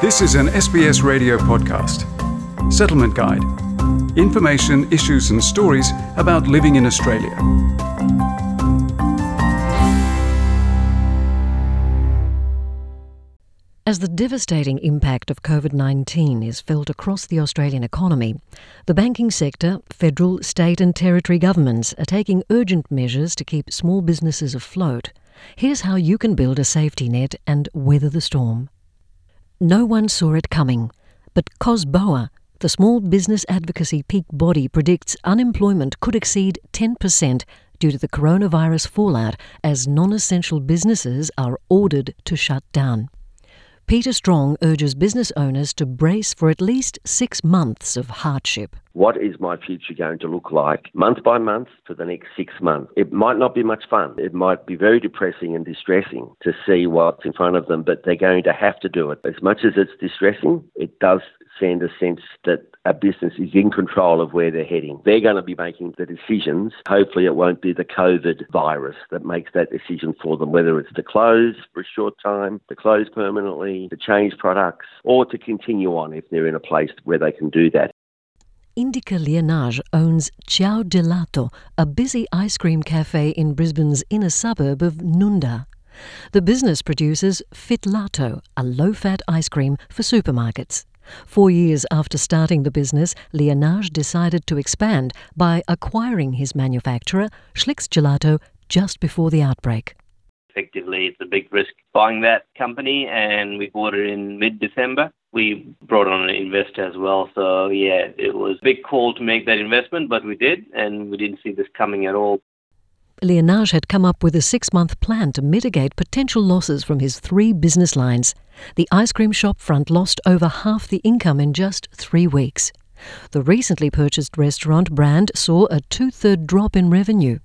This is an SBS radio podcast. Settlement Guide. Information, issues, and stories about living in Australia. As the devastating impact of COVID 19 is felt across the Australian economy, the banking sector, federal, state, and territory governments are taking urgent measures to keep small businesses afloat. Here's how you can build a safety net and weather the storm. No one saw it coming, but COSBOA, the small business advocacy peak body, predicts unemployment could exceed 10% due to the coronavirus fallout as non essential businesses are ordered to shut down. Peter Strong urges business owners to brace for at least six months of hardship. What is my future going to look like month by month for the next six months? It might not be much fun. It might be very depressing and distressing to see what's in front of them, but they're going to have to do it. As much as it's distressing, it does send a sense that a business is in control of where they're heading. They're going to be making the decisions. Hopefully, it won't be the COVID virus that makes that decision for them, whether it's to close for a short time, to close permanently, to change products, or to continue on if they're in a place where they can do that. Indika Liyanage owns Ciao Gelato, a busy ice cream cafe in Brisbane's inner suburb of Nunda. The business produces Fitlato, a low fat ice cream for supermarkets. Four years after starting the business, Liyanage decided to expand by acquiring his manufacturer, Schlicks Gelato, just before the outbreak. Effectively, it's a big risk buying that company, and we bought it in mid December. We brought on an investor as well, so yeah, it was a big call to make that investment, but we did, and we didn't see this coming at all. Liyanage had come up with a six month plan to mitigate potential losses from his three business lines. The ice cream shop front lost over half the income in just three weeks. The recently purchased restaurant brand saw a two third drop in revenue.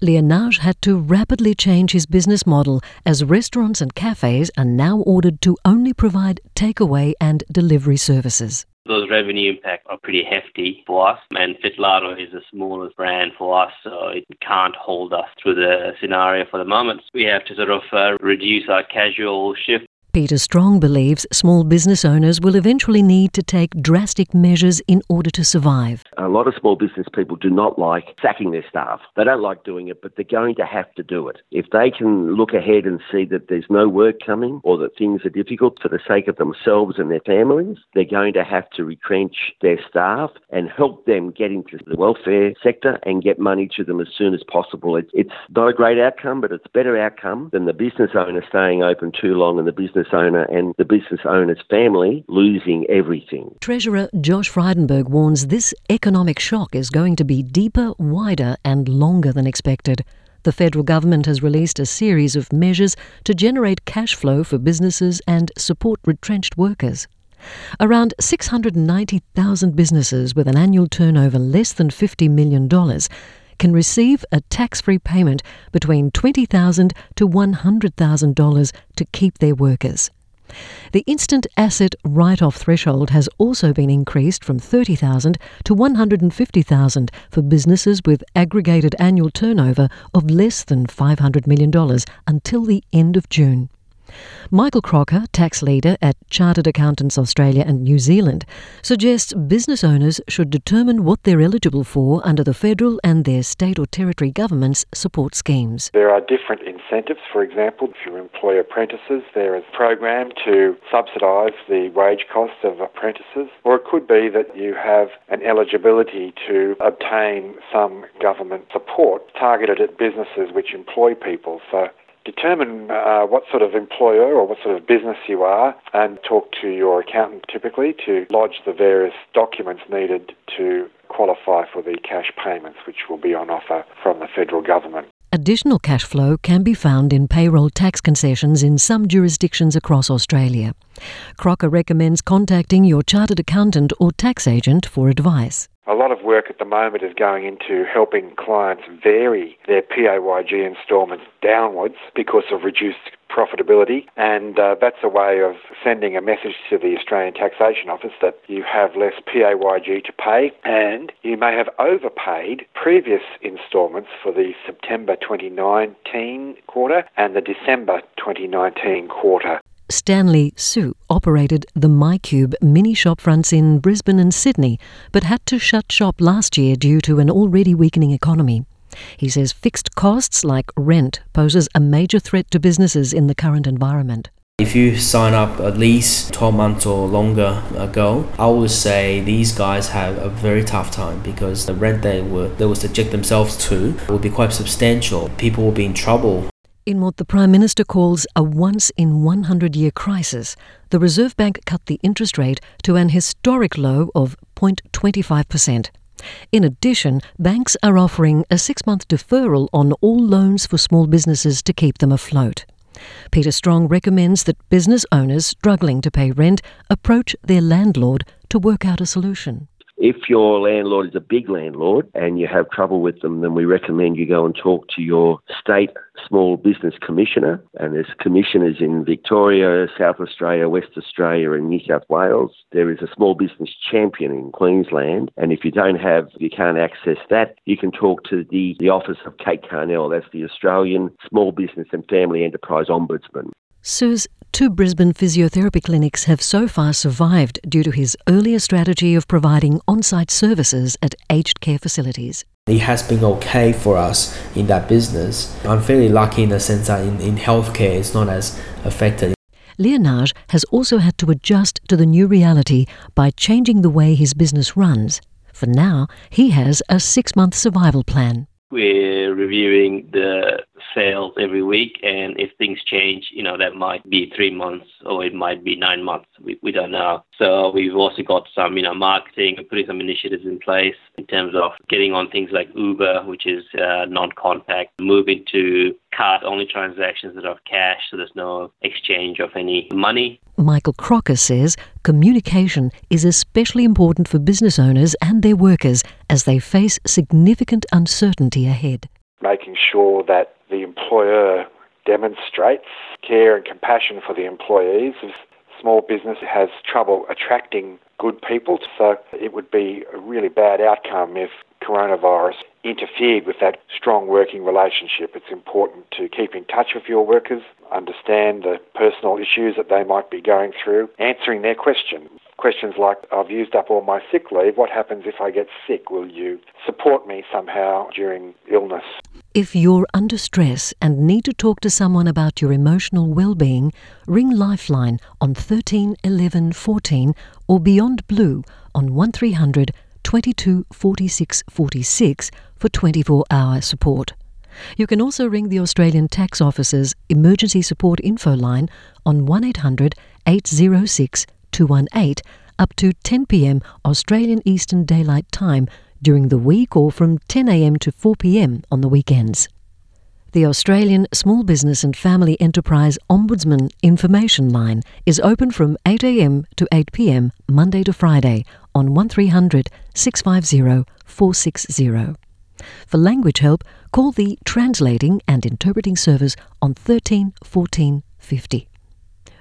Liyanage had to rapidly change his business model as restaurants and cafes are now ordered to only provide takeaway and delivery services. Those revenue impacts are pretty hefty for us, and Fitlato is the smallest brand for us, so it can't hold us through the scenario for the moment. We have to sort of uh, reduce our casual shift Peter Strong believes small business owners will eventually need to take drastic measures in order to survive. A lot of small business people do not like sacking their staff. They don't like doing it, but they're going to have to do it. If they can look ahead and see that there's no work coming or that things are difficult for the sake of themselves and their families, they're going to have to retrench their staff and help them get into the welfare sector and get money to them as soon as possible. it's not a great outcome, but it's a better outcome than the business owner staying open too long and the business business owner and the business owner's family losing everything. Treasurer Josh Frydenberg warns this economic shock is going to be deeper, wider, and longer than expected. The federal government has released a series of measures to generate cash flow for businesses and support retrenched workers. Around 690,000 businesses with an annual turnover less than $50 million can receive a tax free payment between 20,000 to $100,000 to keep their workers. The instant asset write off threshold has also been increased from 30,000 to 150,000 for businesses with aggregated annual turnover of less than $500 million until the end of June. Michael Crocker, tax leader at Chartered Accountants Australia and New Zealand, suggests business owners should determine what they're eligible for under the federal and their state or territory government's support schemes. There are different incentives. For example, if you employ apprentices, there is a program to subsidise the wage costs of apprentices, or it could be that you have an eligibility to obtain some government support targeted at businesses which employ people. So determine uh, what sort of employer or what sort of business you are and talk to your accountant typically to lodge the various documents needed to qualify for the cash payments which will be on offer from the federal government. Additional cash flow can be found in payroll tax concessions in some jurisdictions across Australia. Crocker recommends contacting your chartered accountant or tax agent for advice. A lot of work at the moment is going into helping clients vary their PAYG instalments downwards because of reduced profitability, and uh, that's a way of sending a message to the Australian Taxation Office that you have less PAYG to pay, and you may have overpaid previous instalments for the September 2019 quarter and the December 2019 quarter. Stanley Su operated the MyCube mini shop fronts in Brisbane and Sydney, but had to shut shop last year due to an already weakening economy. He says fixed costs like rent poses a major threat to businesses in the current environment. If you sign up at least 12 months or longer ago, I would say these guys have a very tough time because the rent they were they will subject themselves to will be quite substantial. People will be in trouble. In what the Prime Minister calls a once in 100 year crisis, the Reserve Bank cut the interest rate to an historic low of 0.25%. In addition, banks are offering a six month deferral on all loans for small businesses to keep them afloat. Peter Strong recommends that business owners struggling to pay rent approach their landlord to work out a solution. If your landlord is a big landlord and you have trouble with them, then we recommend you go and talk to your state small business commissioner. And there's commissioners in Victoria, South Australia, West Australia, and New South Wales. There is a small business champion in Queensland. And if you don't have, you can't access that, you can talk to the, the office of Kate Carnell. That's the Australian Small Business and Family Enterprise Ombudsman. Su's two Brisbane physiotherapy clinics have so far survived due to his earlier strategy of providing on site services at aged care facilities. It has been okay for us in that business. I'm fairly lucky in the sense that in, in healthcare it's not as affected. Liyanage has also had to adjust to the new reality by changing the way his business runs. For now, he has a six month survival plan. We're reviewing the sales every week, and if things change, you know, that might be three months or it might be nine months. We, we don't know. So we've also got some, you know, marketing and putting some initiatives in place in terms of getting on things like Uber, which is uh, non-contact, moving to card-only transactions that are cash, so there's no exchange of any money. Michael Crocker says communication is especially important for business owners and their workers as they face significant uncertainty ahead. Making sure that the employer demonstrates care and compassion for the employees. If small business has trouble attracting good people, so it would be a really bad outcome if coronavirus interfered with that strong working relationship. It's important to keep in touch with your workers, understand the personal issues that they might be going through, answering their questions. Questions like, I've used up all my sick leave, what happens if I get sick? Will you support me somehow during illness? If you're under stress and need to talk to someone about your emotional well-being, ring Lifeline on 13 11 14 or Beyond Blue on 1300 22 46 46 for 24-hour support. You can also ring the Australian Tax Office's Emergency Support Info line on 1800 806 218 up to 10 pm Australian Eastern Daylight Time during the week or from 10am to 4pm on the weekends. The Australian Small Business and Family Enterprise Ombudsman Information Line is open from 8am to 8pm Monday to Friday on 1300 650 460. For language help, call the Translating and Interpreting Service on 13 14 50.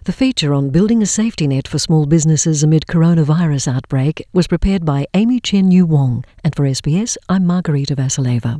The feature on building a safety net for small businesses amid coronavirus outbreak was prepared by Amy Chen Yu Wong, and for SBS, I'm Margarita Vasileva.